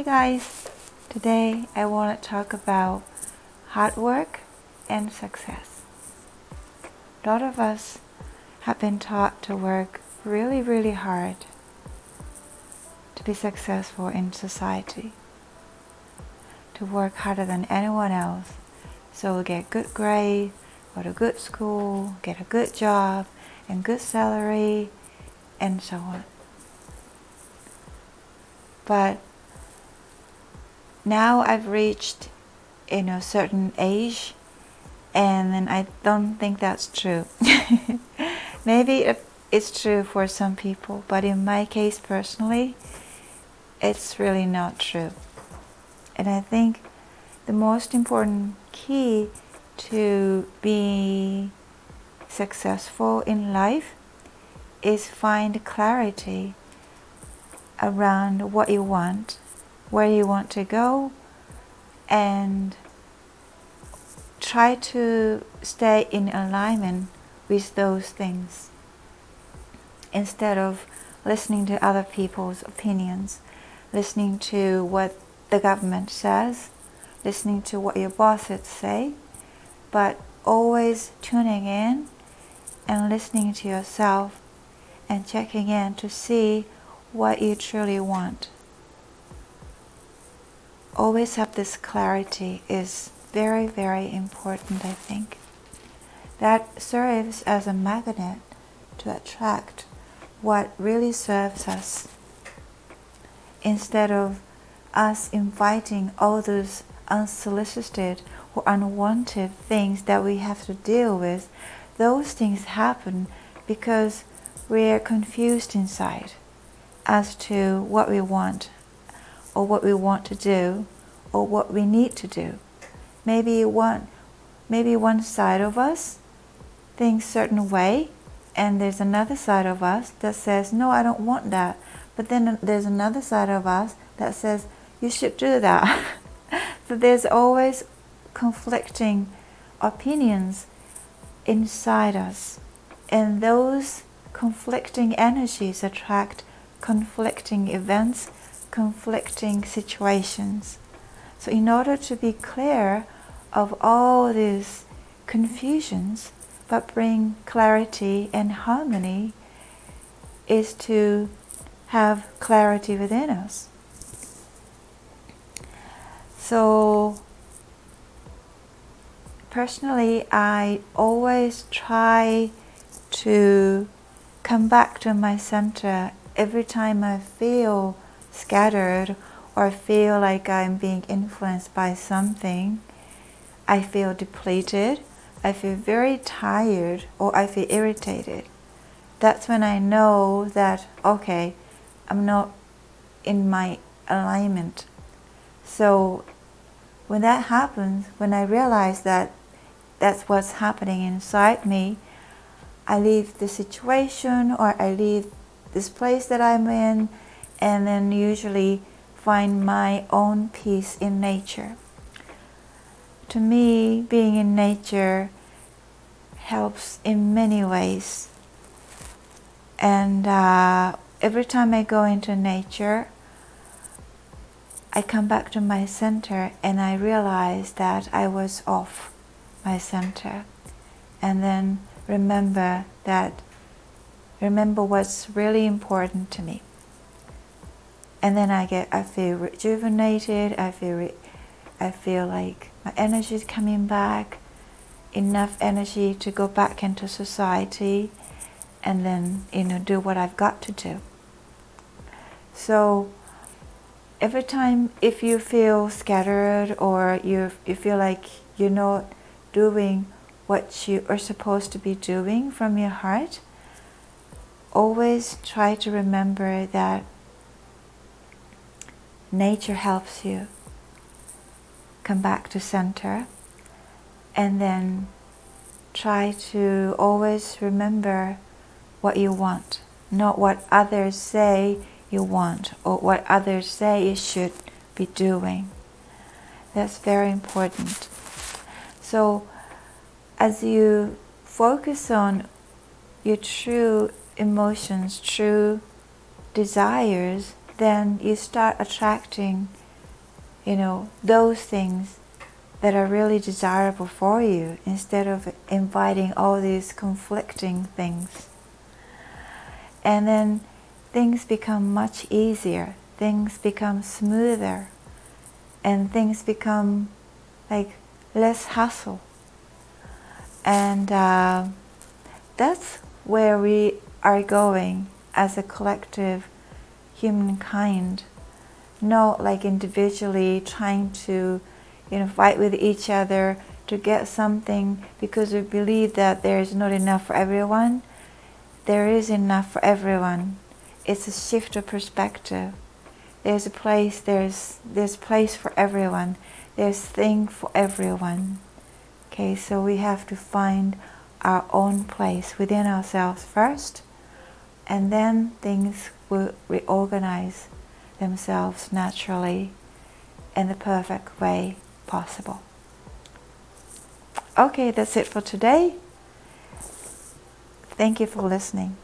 Hey guys, today I want to talk about hard work and success. A lot of us have been taught to work really, really hard to be successful in society, to work harder than anyone else, so we get good grades, go to good school, get a good job, and good salary, and so on. But now I've reached you know certain age and then I don't think that's true. Maybe it's true for some people, but in my case personally, it's really not true. And I think the most important key to be successful in life is find clarity around what you want where you want to go and try to stay in alignment with those things instead of listening to other people's opinions, listening to what the government says, listening to what your bosses say, but always tuning in and listening to yourself and checking in to see what you truly want always have this clarity is very, very important, I think. That serves as a magnet to attract what really serves us instead of us inviting all those unsolicited or unwanted things that we have to deal with. Those things happen because we're confused inside as to what we want or what we want to do or what we need to do. Maybe one, maybe one side of us thinks certain way, and there's another side of us that says, "No, I don't want that." But then there's another side of us that says, "You should do that." so there's always conflicting opinions inside us, and those conflicting energies attract conflicting events conflicting situations. So, in order to be clear of all these confusions, but bring clarity and harmony, is to have clarity within us. So, personally, I always try to come back to my center every time I feel scattered or feel like I'm being influenced by something, I feel depleted, I feel very tired, or I feel irritated. That's when I know that, okay, I'm not in my alignment. So when that happens, when I realize that that's what's happening inside me, I leave the situation or I leave this place that I'm in and then usually find my own peace in nature. To me, being in nature helps in many ways. And uh, every time I go into nature, I come back to my center and I realize that I was off my center. And then remember that, remember what's really important to me and then I get I feel rejuvenated. I feel re- I feel like my energy is coming back, enough energy to go back into society, and then you know do what I've got to do. So every time if you feel scattered or you you feel like you're not doing what you are supposed to be doing from your heart, always try to remember that nature helps you come back to center and then try to always remember what you want, not what others say you want or what others say you should be doing. That's very important. So, as you focus on your true emotions, true desires, then you start attracting you know, those things that are really desirable for you instead of inviting all these conflicting things. And then things become much easier, things become smoother, and things become like less hassle. And uh, that's where we are going as a collective humankind, not like individually trying to you know, fight with each other to get something because we believe that there is not enough for everyone. There is enough for everyone. It's a shift of perspective. There's a place, there's there's place for everyone. There's thing for everyone. Okay, so we have to find our own place within ourselves first, and then things will reorganize themselves naturally in the perfect way possible. Okay, that's it for today. Thank you for listening.